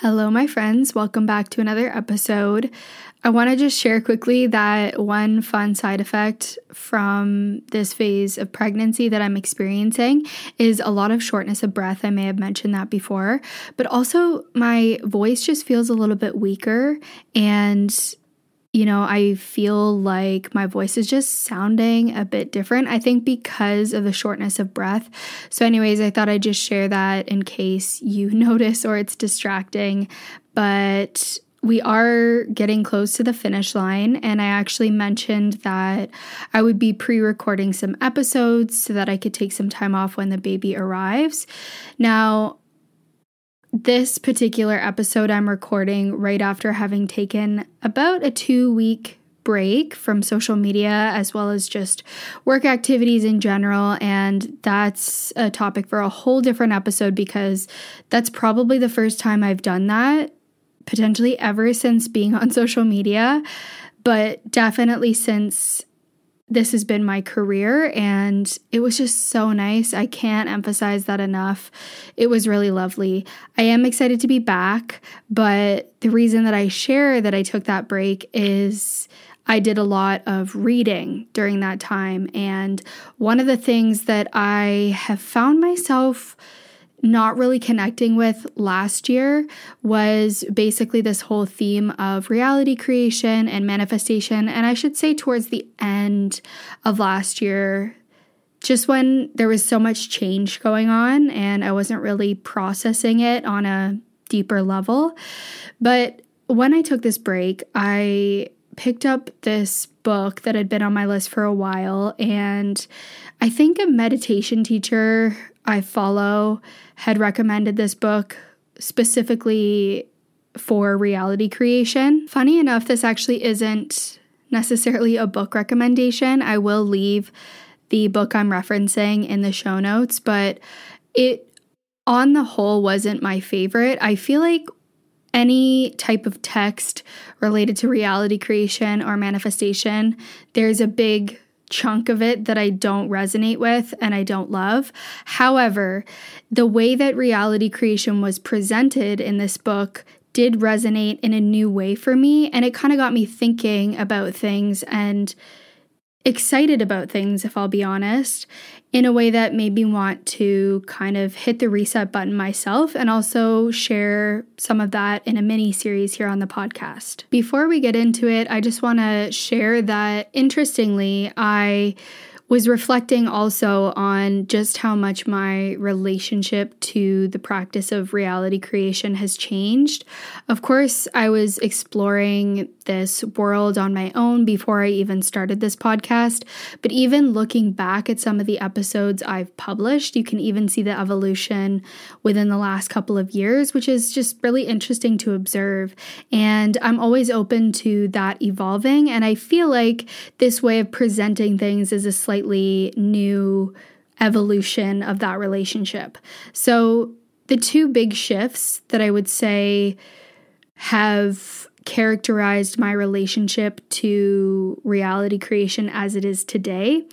Hello, my friends. Welcome back to another episode. I want to just share quickly that one fun side effect from this phase of pregnancy that I'm experiencing is a lot of shortness of breath. I may have mentioned that before, but also my voice just feels a little bit weaker and you know, I feel like my voice is just sounding a bit different. I think because of the shortness of breath. So, anyways, I thought I'd just share that in case you notice or it's distracting. But we are getting close to the finish line, and I actually mentioned that I would be pre recording some episodes so that I could take some time off when the baby arrives. Now, this particular episode I'm recording right after having taken about a two week break from social media as well as just work activities in general. And that's a topic for a whole different episode because that's probably the first time I've done that, potentially ever since being on social media, but definitely since this has been my career and it was just so nice. I can't emphasize that enough. It was really lovely. I am excited to be back, but the reason that I share that I took that break is I did a lot of reading during that time. And one of the things that I have found myself not really connecting with last year was basically this whole theme of reality creation and manifestation. And I should say, towards the end of last year, just when there was so much change going on and I wasn't really processing it on a deeper level. But when I took this break, I picked up this book that had been on my list for a while. And I think a meditation teacher I follow had recommended this book specifically for reality creation. Funny enough, this actually isn't necessarily a book recommendation. I will leave the book I'm referencing in the show notes, but it on the whole wasn't my favorite. I feel like any type of text related to reality creation or manifestation, there's a big chunk of it that I don't resonate with and I don't love. However, the way that reality creation was presented in this book did resonate in a new way for me. And it kind of got me thinking about things and excited about things, if I'll be honest, in a way that made me want to kind of hit the reset button myself and also share some of that in a mini series here on the podcast. Before we get into it, I just want to share that interestingly, I was reflecting also on just how much my relationship to the practice of reality creation has changed. Of course, I was exploring this world on my own before I even started this podcast, but even looking back at some of the episodes I've published, you can even see the evolution within the last couple of years, which is just really interesting to observe. And I'm always open to that evolving. And I feel like this way of presenting things is a slightly slightly new evolution of that relationship. So, the two big shifts that I would say have characterized my relationship to reality creation as it is today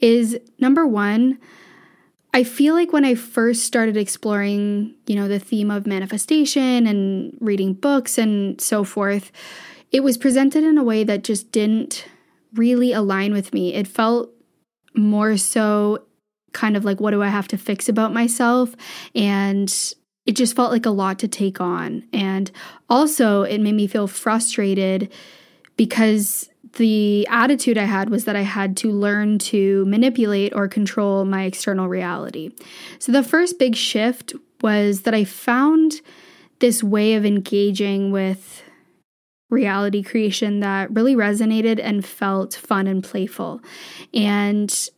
is number one, I feel like when I first started exploring, you know, the theme of manifestation and reading books and so forth, it was presented in a way that just didn't really align with me. It felt more so kind of like, what do I have to fix about myself? And it just felt like a lot to take on. And also, it made me feel frustrated because the attitude I had was that I had to learn to manipulate or control my external reality. So, the first big shift was that I found this way of engaging with reality creation that really resonated and felt fun and playful. And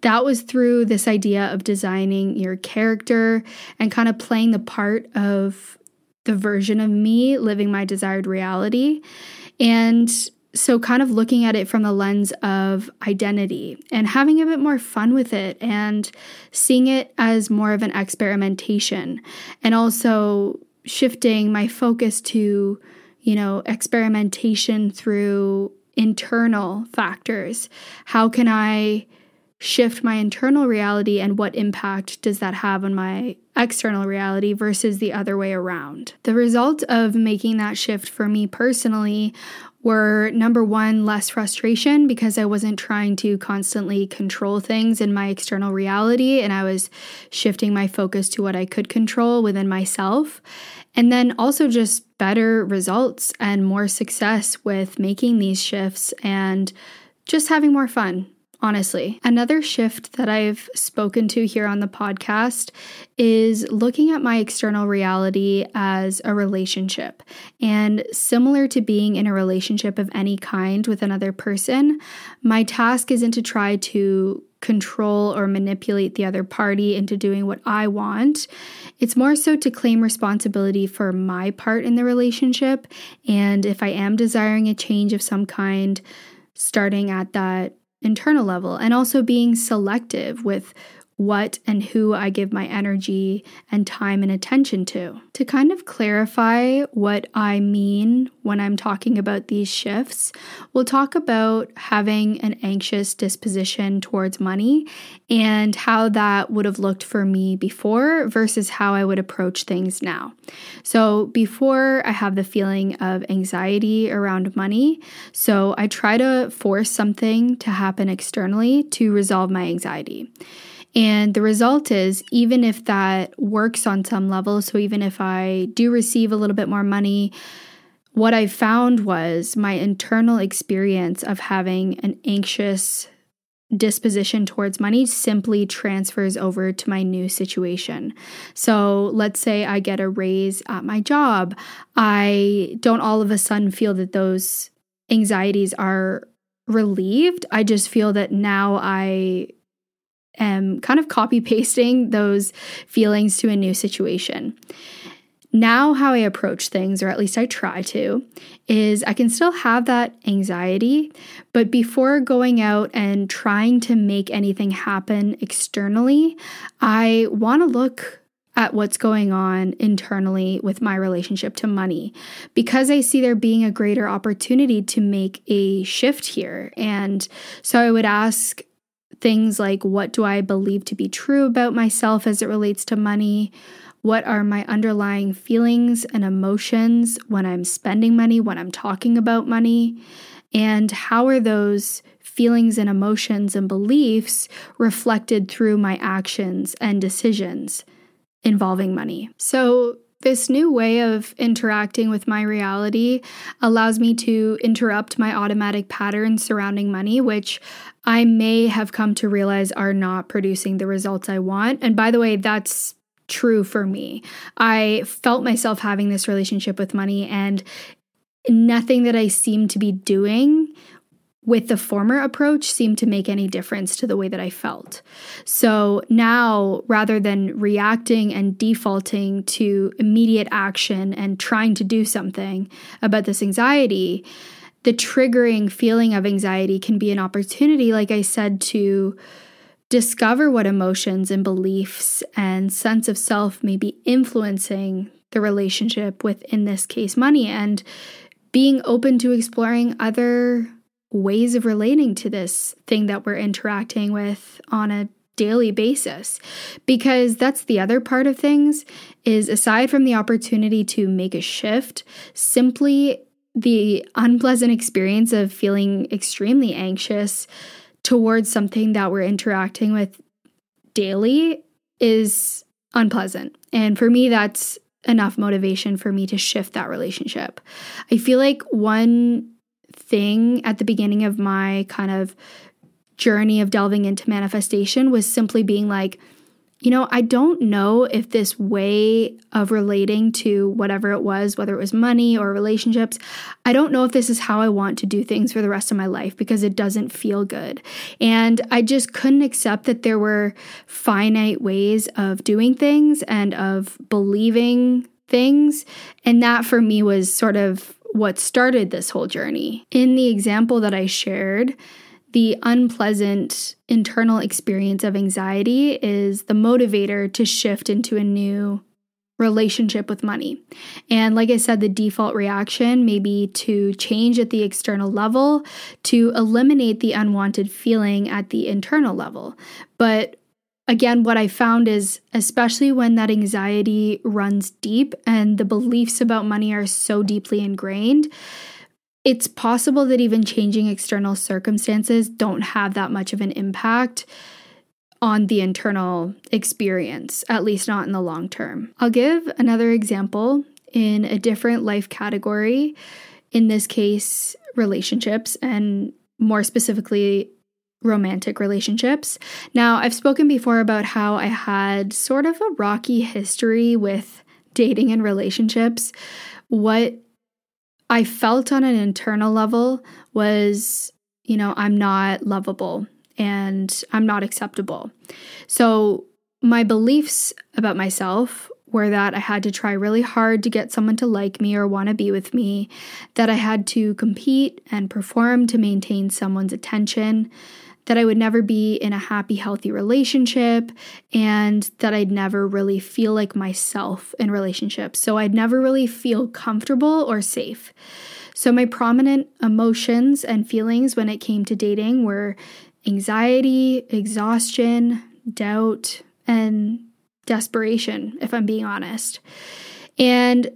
that was through this idea of designing your character and kind of playing the part of the version of me living my desired reality. And so, kind of looking at it from the lens of identity and having a bit more fun with it and seeing it as more of an experimentation and also shifting my focus to, you know, experimentation through internal factors. How can I shift my internal reality and what impact does that have on my external reality versus the other way around? The result of making that shift for me personally were number one, less frustration because I wasn't trying to constantly control things in my external reality and I was shifting my focus to what I could control within myself. And then also just better results and more success with making these shifts and just having more fun honestly. Another shift that I've spoken to here on the podcast is looking at my external reality as a relationship. And similar to being in a relationship of any kind with another person, my task isn't to try to control or manipulate the other party into doing what I want. It's more so to claim responsibility for my part in the relationship. And if I am desiring a change of some kind, starting at that internal level and also being selective with what and who I give my energy and time and attention to. To kind of clarify what I mean when I'm talking about these shifts, we'll talk about having an anxious disposition towards money and how that would have looked for me before versus how I would approach things now. So, before I have the feeling of anxiety around money, so I try to force something to happen externally to resolve my anxiety. And the result is, even if that works on some level, so even if I do receive a little bit more money, what I found was my internal experience of having an anxious disposition towards money simply transfers over to my new situation. So let's say I get a raise at my job. I don't all of a sudden feel that those anxieties are relieved. I just feel that now I am kind of copy pasting those feelings to a new situation. Now, how I approach things, or at least I try to, is I can still have that anxiety, but before going out and trying to make anything happen externally, I want to look at what's going on internally with my relationship to money because I see there being a greater opportunity to make a shift here. And so I would ask things like what do I believe to be true about myself as it relates to money? What are my underlying feelings and emotions when I'm spending money, when I'm talking about money? And how are those feelings and emotions and beliefs reflected through my actions and decisions involving money? So, this new way of interacting with my reality allows me to interrupt my automatic patterns surrounding money, which I may have come to realize are not producing the results I want. And by the way, that's true for me. I felt myself having this relationship with money, and nothing that I seemed to be doing with the former approach seemed to make any difference to the way that I felt. So now, rather than reacting and defaulting to immediate action and trying to do something about this anxiety, the triggering feeling of anxiety can be an opportunity, like I said, to discover what emotions and beliefs and sense of self may be influencing the relationship with, in this case, money, and being open to exploring other ways of relating to this thing that we're interacting with on a daily basis because that's the other part of things is aside from the opportunity to make a shift simply the unpleasant experience of feeling extremely anxious towards something that we're interacting with daily is unpleasant. And for me, that's enough motivation for me to shift that relationship. I feel like one thing at the beginning of my kind of journey of delving into manifestation was simply being like, you know, I don't know if this way of relating to whatever it was, whether it was money or relationships, I don't know if this is how I want to do things for the rest of my life because it doesn't feel good. And I just couldn't accept that there were finite ways of doing things and of believing things. And that for me was sort of what started this whole journey. In the example that I shared, the unpleasant internal experience of anxiety is the motivator to shift into a new relationship with money. And like I said, the default reaction may be to change at the external level to eliminate the unwanted feeling at the internal level. But again, what I found is, especially when that anxiety runs deep and the beliefs about money are so deeply ingrained, it's possible that even changing external circumstances don't have that much of an impact on the internal experience, at least not in the long term. I'll give another example in a different life category, in this case, relationships, and more specifically, romantic relationships. Now, I've spoken before about how I had sort of a rocky history with dating and relationships. What I felt on an internal level was, you know, I'm not lovable and I'm not acceptable. So my beliefs about myself were that I had to try really hard to get someone to like me or want to be with me, that I had to compete and perform to maintain someone's attention, that I would never be in a happy, healthy relationship, and that I'd never really feel like myself in relationships. So I'd never really feel comfortable or safe. So my prominent emotions and feelings when it came to dating were anxiety, exhaustion, doubt, and desperation, if I'm being honest. And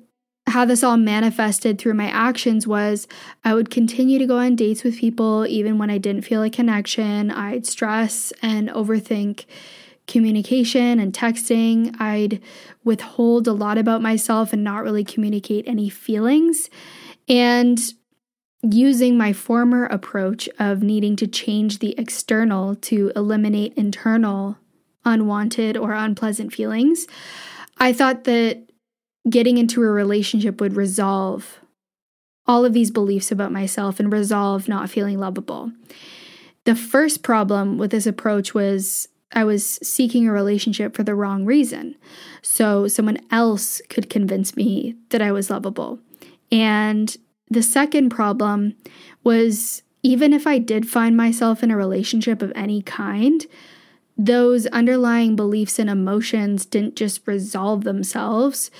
how this all manifested through my actions was I would continue to go on dates with people even when I didn't feel a connection. I'd stress and overthink communication and texting. I'd withhold a lot about myself and not really communicate any feelings. And using my former approach of needing to change the external to eliminate internal unwanted or unpleasant feelings, I thought that getting into a relationship would resolve all of these beliefs about myself and resolve not feeling lovable. The first problem with this approach was I was seeking a relationship for the wrong reason. So someone else could convince me that I was lovable. And the second problem was even if I did find myself in a relationship of any kind, those underlying beliefs and emotions didn't just resolve themselves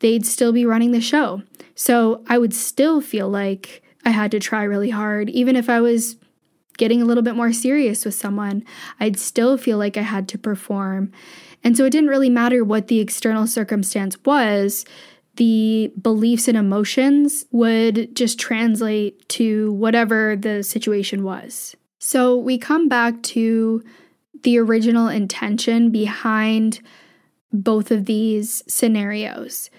they'd still be running the show. So I would still feel like I had to try really hard, even if I was getting a little bit more serious with someone, I'd still feel like I had to perform. And so it didn't really matter what the external circumstance was, the beliefs and emotions would just translate to whatever the situation was. So we come back to the original intention behind both of these scenarios.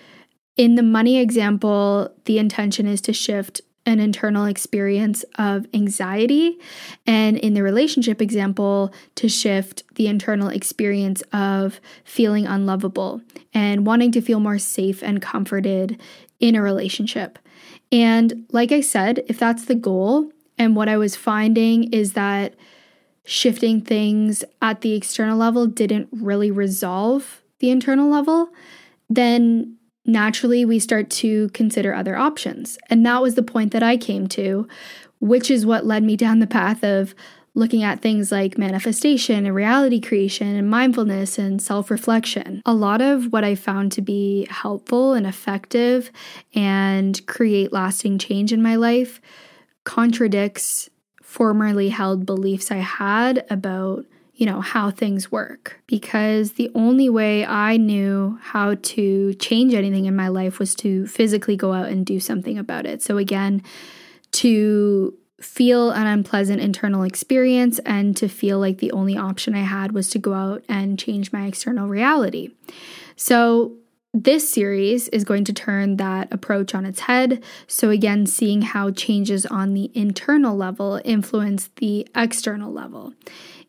In the money example, the intention is to shift an internal experience of anxiety, and in the relationship example, to shift the internal experience of feeling unlovable and wanting to feel more safe and comforted in a relationship. And like I said, if that's the goal, and what I was finding is that shifting things at the external level didn't really resolve the internal level, then naturally we start to consider other options. And that was the point that I came to, which is what led me down the path of looking at things like manifestation and reality creation and mindfulness and self reflection. A lot of what I found to be helpful and effective and create lasting change in my life contradicts formerly held beliefs I had about you know, how things work because the only way I knew how to change anything in my life was to physically go out and do something about it. So, again, to feel an unpleasant internal experience and to feel like the only option I had was to go out and change my external reality. So, this series is going to turn that approach on its head. So, again, seeing how changes on the internal level influence the external level.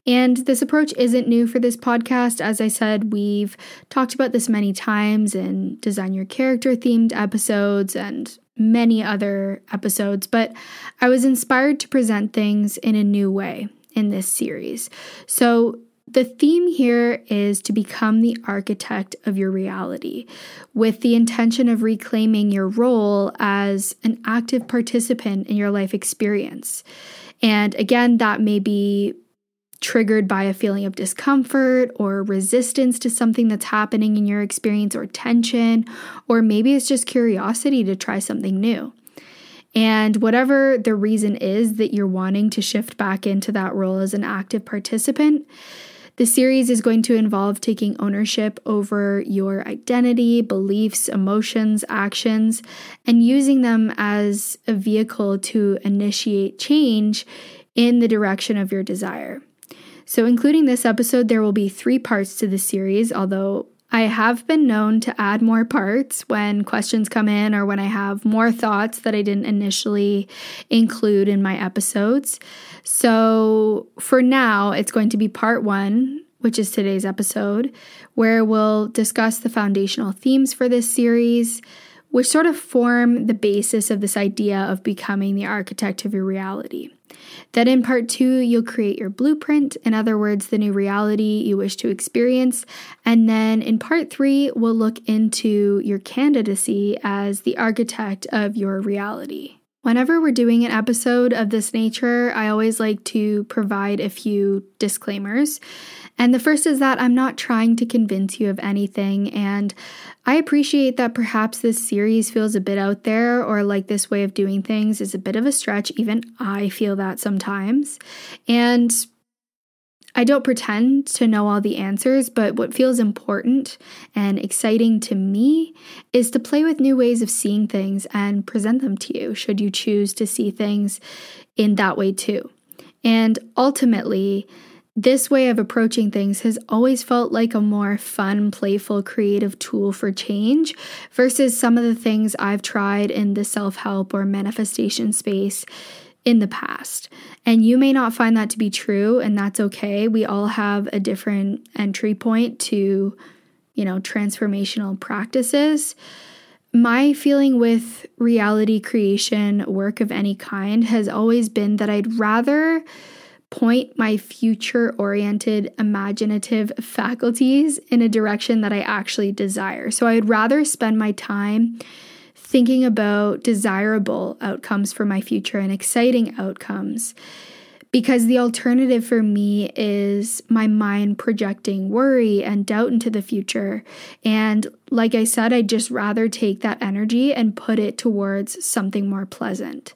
And this approach isn't new for this podcast. As I said, we've talked about this many times in Design Your Character themed episodes and many other episodes, but I was inspired to present things in a new way in this series. So, the theme here is to become the architect of your reality with the intention of reclaiming your role as an active participant in your life experience. And again, that may be triggered by a feeling of discomfort or resistance to something that's happening in your experience or tension, or maybe it's just curiosity to try something new. And whatever the reason is that you're wanting to shift back into that role as an active participant, the series is going to involve taking ownership over your identity, beliefs, emotions, actions, and using them as a vehicle to initiate change in the direction of your desire. So, including this episode, there will be three parts to the series, although I have been known to add more parts when questions come in or when I have more thoughts that I didn't initially include in my episodes. So, for now, it's going to be part one, which is today's episode, where we'll discuss the foundational themes for this series, which sort of form the basis of this idea of becoming the architect of your reality. Then in part two, you'll create your blueprint, in other words, the new reality you wish to experience. And then in part three, we'll look into your candidacy as the architect of your reality. Whenever we're doing an episode of this nature, I always like to provide a few disclaimers. And the first is that I'm not trying to convince you of anything, and I appreciate that perhaps this series feels a bit out there or like this way of doing things is a bit of a stretch. Even I feel that sometimes. And I don't pretend to know all the answers, but what feels important and exciting to me is to play with new ways of seeing things and present them to you, should you choose to see things in that way too. And ultimately, this way of approaching things has always felt like a more fun, playful, creative tool for change versus some of the things I've tried in the self help or manifestation space in the past. And you may not find that to be true, and that's okay. We all have a different entry point to, you know, transformational practices. My feeling with reality creation work of any kind has always been that I'd rather point my future oriented imaginative faculties in a direction that I actually desire. So I'd rather spend my time thinking about desirable outcomes for my future and exciting outcomes. Because the alternative for me is my mind projecting worry and doubt into the future. And like I said, I'd just rather take that energy and put it towards something more pleasant.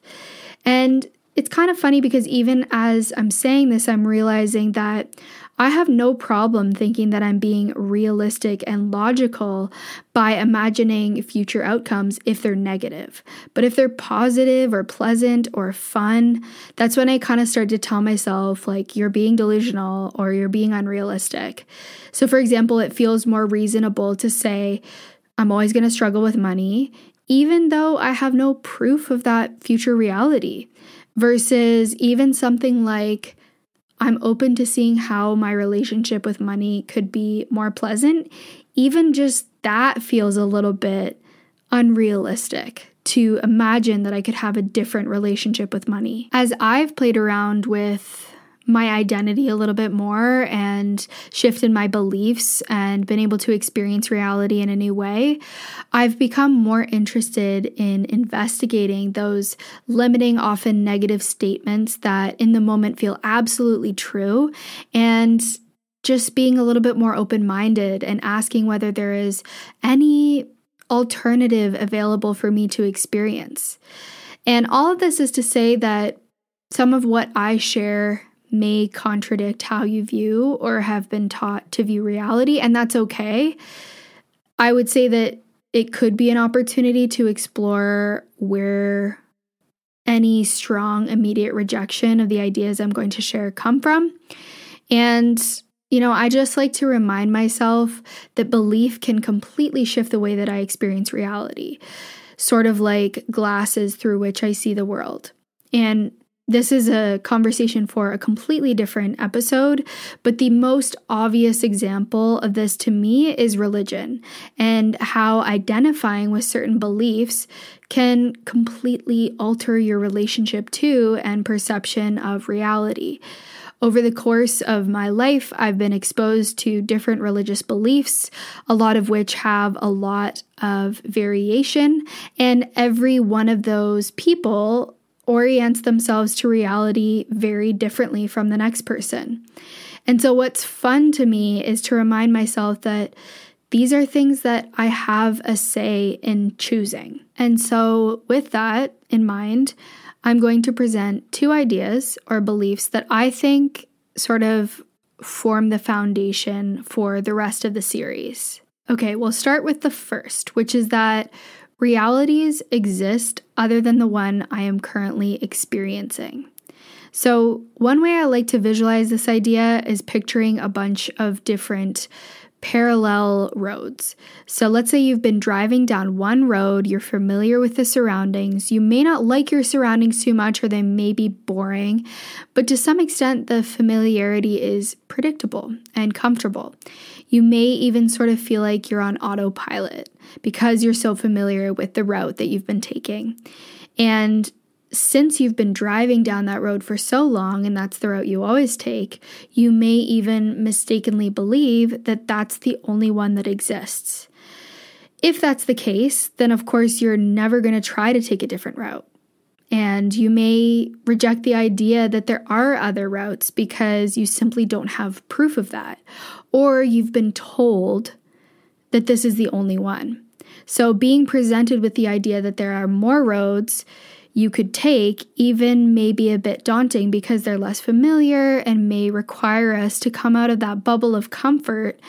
And it's kind of funny because even as I'm saying this, I'm realizing that I have no problem thinking that I'm being realistic and logical by imagining future outcomes if they're negative. But if they're positive or pleasant or fun, that's when I kind of start to tell myself, like, you're being delusional or you're being unrealistic. So, for example, it feels more reasonable to say, I'm always going to struggle with money, even though I have no proof of that future reality versus even something like, I'm open to seeing how my relationship with money could be more pleasant. Even just that feels a little bit unrealistic to imagine that I could have a different relationship with money. As I've played around with my identity a little bit more and shifted my beliefs and been able to experience reality in a new way, I've become more interested in investigating those limiting, often negative statements that in the moment feel absolutely true and just being a little bit more open minded and asking whether there is any alternative available for me to experience. And all of this is to say that some of what I share may contradict how you view or have been taught to view reality, and that's okay. I would say that it could be an opportunity to explore where any strong immediate rejection of the ideas I'm going to share come from. And, you know, I just like to remind myself that belief can completely shift the way that I experience reality, sort of like glasses through which I see the world. And this is a conversation for a completely different episode, but the most obvious example of this to me is religion and how identifying with certain beliefs can completely alter your relationship to and perception of reality. Over the course of my life, I've been exposed to different religious beliefs, a lot of which have a lot of variation, and every one of those people orients themselves to reality very differently from the next person. And so, what's fun to me is to remind myself that these are things that I have a say in choosing. And so, with that in mind, I'm going to present two ideas or beliefs that I think sort of form the foundation for the rest of the series. Okay, we'll start with the first, which is that realities exist other than the one I am currently experiencing. So, one way I like to visualize this idea is picturing a bunch of different parallel roads. So, let's say you've been driving down one road, you're familiar with the surroundings. You may not like your surroundings too much, or they may be boring, but to some extent, the familiarity is predictable and comfortable. You may even sort of feel like you're on autopilot because you're so familiar with the route that you've been taking. And since you've been driving down that road for so long and that's the route you always take, you may even mistakenly believe that that's the only one that exists. If that's the case, then of course you're never going to try to take a different route. And you may reject the idea that there are other routes because you simply don't have proof of that. Or you've been told that this is the only one. So, being presented with the idea that there are more roads you could take even may be a bit daunting because they're less familiar and may require us to come out of that bubble of comfort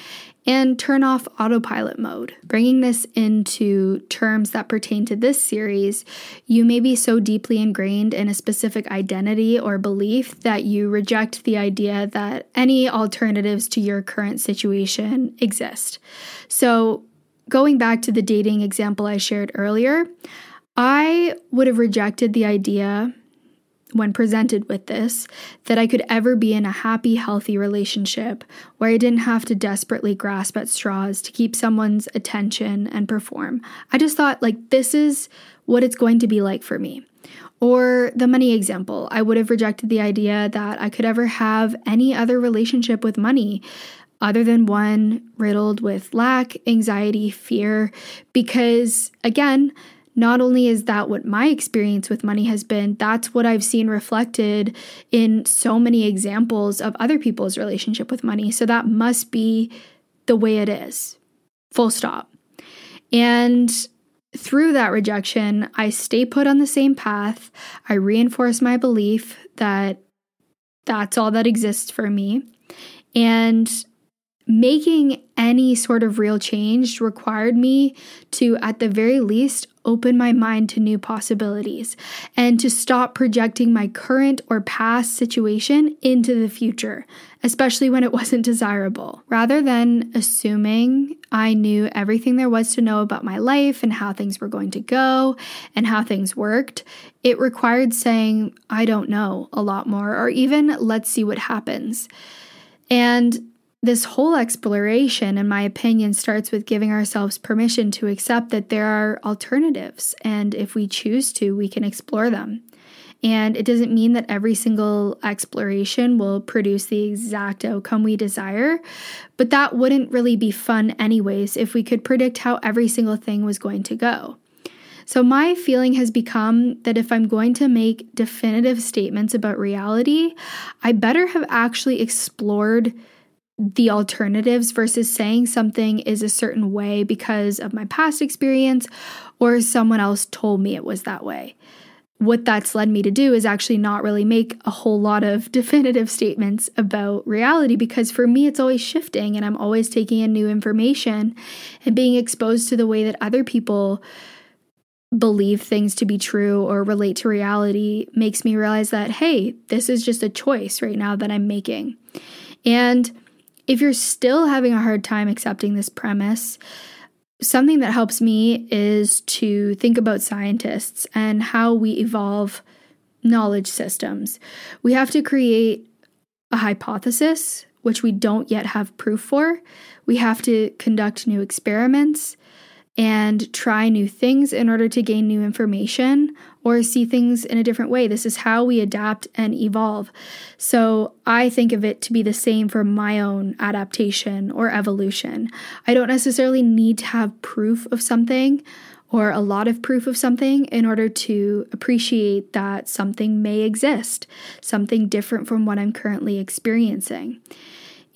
and turn off autopilot mode. Bringing this into terms that pertain to this series, you may be so deeply ingrained in a specific identity or belief that you reject the idea that any alternatives to your current situation exist. So, going back to the dating example I shared earlier, I would have rejected the idea when presented with this that I could ever be in a happy, healthy relationship where I didn't have to desperately grasp at straws to keep someone's attention and perform. I just thought, like, this is what it's going to be like for me. Or the money example, I would have rejected the idea that I could ever have any other relationship with money other than one riddled with lack, anxiety, fear, because again, not only is that what my experience with money has been, that's what I've seen reflected in so many examples of other people's relationship with money. So that must be the way it is. Full stop. And through that rejection, I stay put on the same path. I reinforce my belief that that's all that exists for me. And making any sort of real change required me to, at the very least, open my mind to new possibilities and to stop projecting my current or past situation into the future, especially when it wasn't desirable. Rather than assuming I knew everything there was to know about my life and how things were going to go and how things worked, it required saying, I don't know a lot more, or even let's see what happens. And this whole exploration, in my opinion, starts with giving ourselves permission to accept that there are alternatives. And if we choose to, we can explore them. And it doesn't mean that every single exploration will produce the exact outcome we desire, but that wouldn't really be fun, anyways, if we could predict how every single thing was going to go. So, my feeling has become that if I'm going to make definitive statements about reality, I better have actually explored the alternatives versus saying something is a certain way because of my past experience or someone else told me it was that way. what that's led me to do is actually not really make a whole lot of definitive statements about reality because for me, it's always shifting and I'm always taking in new information and being exposed to the way that other people believe things to be true or relate to reality makes me realize that, hey, this is just a choice right now that I'm making. And if you're still having a hard time accepting this premise, something that helps me is to think about scientists and how we evolve knowledge systems. We have to create a hypothesis, which we don't yet have proof for. We have to conduct new experiments and try new things in order to gain new information or see things in a different way. This is how we adapt and evolve. So I think of it to be the same for my own adaptation or evolution. I don't necessarily need to have proof of something or a lot of proof of something in order to appreciate that something may exist, something different from what I'm currently experiencing.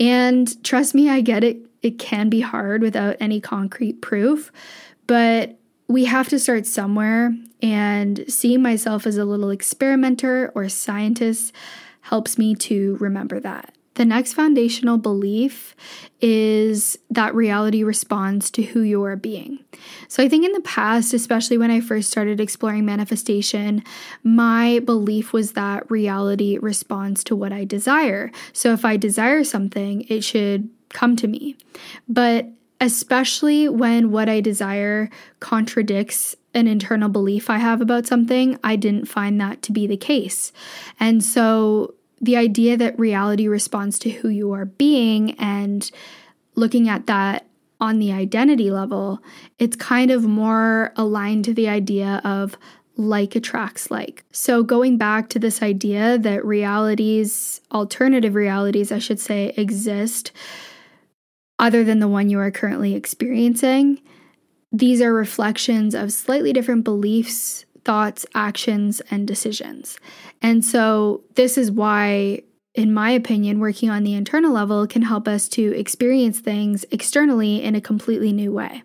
And trust me, I get it it can be hard without any concrete proof, but we have to start somewhere. And seeing myself as a little experimenter or scientist helps me to remember that. The next foundational belief is that reality responds to who you are being. So, I think in the past, especially when I first started exploring manifestation, my belief was that reality responds to what I desire. So, if I desire something, it should come to me. But especially when what I desire contradicts an internal belief I have about something, I didn't find that to be the case. And so the idea that reality responds to who you are being and looking at that on the identity level, it's kind of more aligned to the idea of like attracts like. So, going back to this idea that realities, alternative realities, I should say, exist other than the one you are currently experiencing. These are reflections of slightly different beliefs, thoughts, actions, and decisions. And so, this is why, in my opinion, working on the internal level can help us to experience things externally in a completely new way.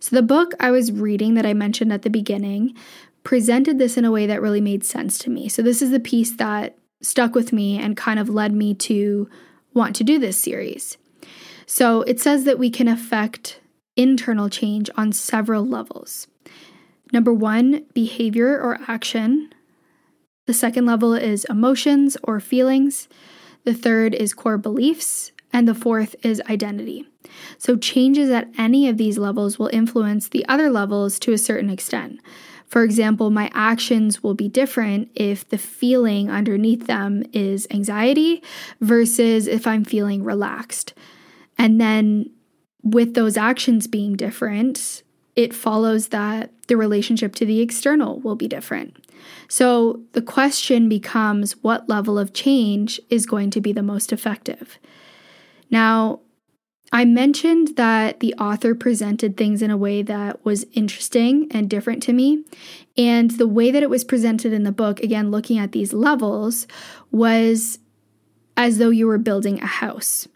So, the book I was reading that I mentioned at the beginning presented this in a way that really made sense to me. So, this is the piece that stuck with me and kind of led me to want to do this series. So it says that we can affect internal change on several levels. Number one, behavior or action. The second level is emotions or feelings. The third is core beliefs. And the fourth is identity. So, changes at any of these levels will influence the other levels to a certain extent. For example, my actions will be different if the feeling underneath them is anxiety versus if I'm feeling relaxed. And then with those actions being different, it follows that the relationship to the external will be different. So the question becomes what level of change is going to be the most effective? Now, I mentioned that the author presented things in a way that was interesting and different to me. And the way that it was presented in the book, again, looking at these levels, was as though you were building a house.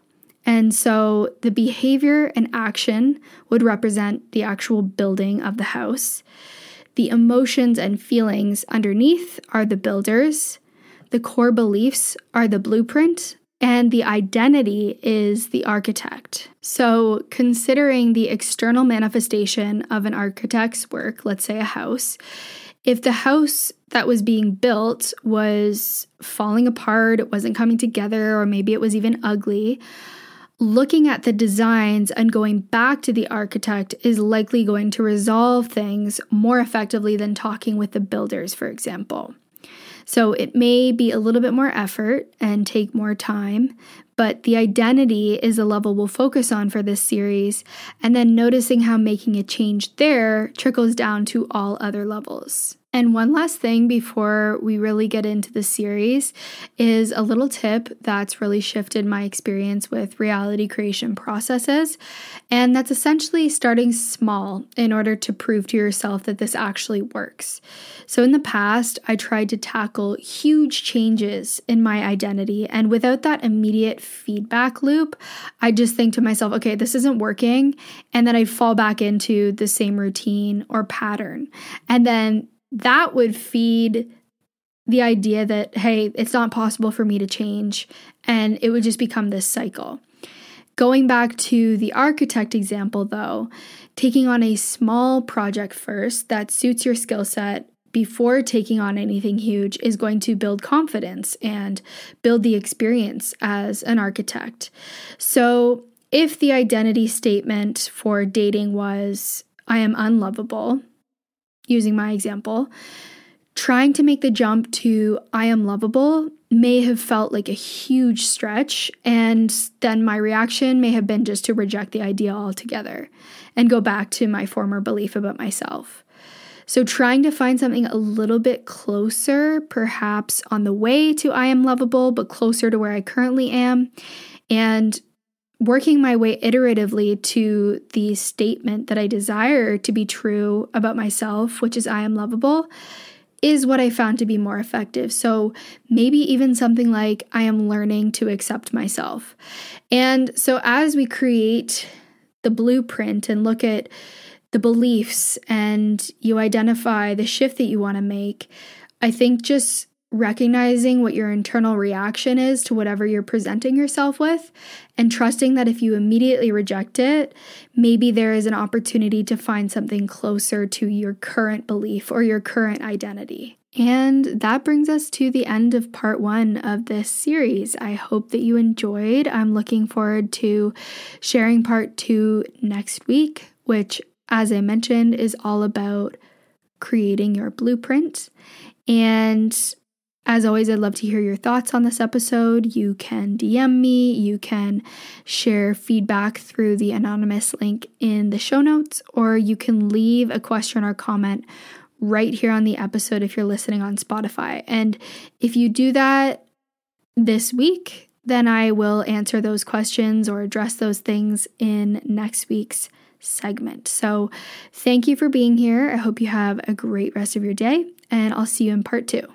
And so the behavior and action would represent the actual building of the house. The emotions and feelings underneath are the builders. The core beliefs are the blueprint. And the identity is the architect. So, considering the external manifestation of an architect's work, let's say a house, if the house that was being built was falling apart, it wasn't coming together, or maybe it was even ugly, looking at the designs and going back to the architect is likely going to resolve things more effectively than talking with the builders, for example. So it may be a little bit more effort and take more time, but the identity is a level we'll focus on for this series, and then noticing how making a change there trickles down to all other levels. And one last thing before we really get into the series is a little tip that's really shifted my experience with reality creation processes. And that's essentially starting small in order to prove to yourself that this actually works. So, in the past, I tried to tackle huge changes in my identity. And without that immediate feedback loop, I just think to myself, okay, this isn't working. And then I'd fall back into the same routine or pattern. And then that would feed the idea that, hey, it's not possible for me to change. And it would just become this cycle. Going back to the architect example, though, taking on a small project first that suits your skill set before taking on anything huge is going to build confidence and build the experience as an architect. So, if the identity statement for dating was, I am unlovable, using my example, trying to make the jump to I am lovable may have felt like a huge stretch, and then my reaction may have been just to reject the idea altogether and go back to my former belief about myself. So, trying to find something a little bit closer, perhaps on the way to I am lovable, but closer to where I currently am, and working my way iteratively to the statement that I desire to be true about myself, which is I am lovable, is what I found to be more effective. So maybe even something like I am learning to accept myself. And so as we create the blueprint and look at the beliefs and you identify the shift that you want to make, I think just recognizing what your internal reaction is to whatever you're presenting yourself with and trusting that if you immediately reject it, maybe there is an opportunity to find something closer to your current belief or your current identity. And that brings us to the end of part one of this series. I hope that you enjoyed. I'm looking forward to sharing part two next week, which, as I mentioned, is all about creating your blueprint. And as always, I'd love to hear your thoughts on this episode. You can DM me, you can share feedback through the anonymous link in the show notes, or you can leave a question or comment right here on the episode if you're listening on Spotify. And if you do that this week, then I will answer those questions or address those things in next week's segment. So, thank you for being here. I hope you have a great rest of your day, and I'll see you in part two.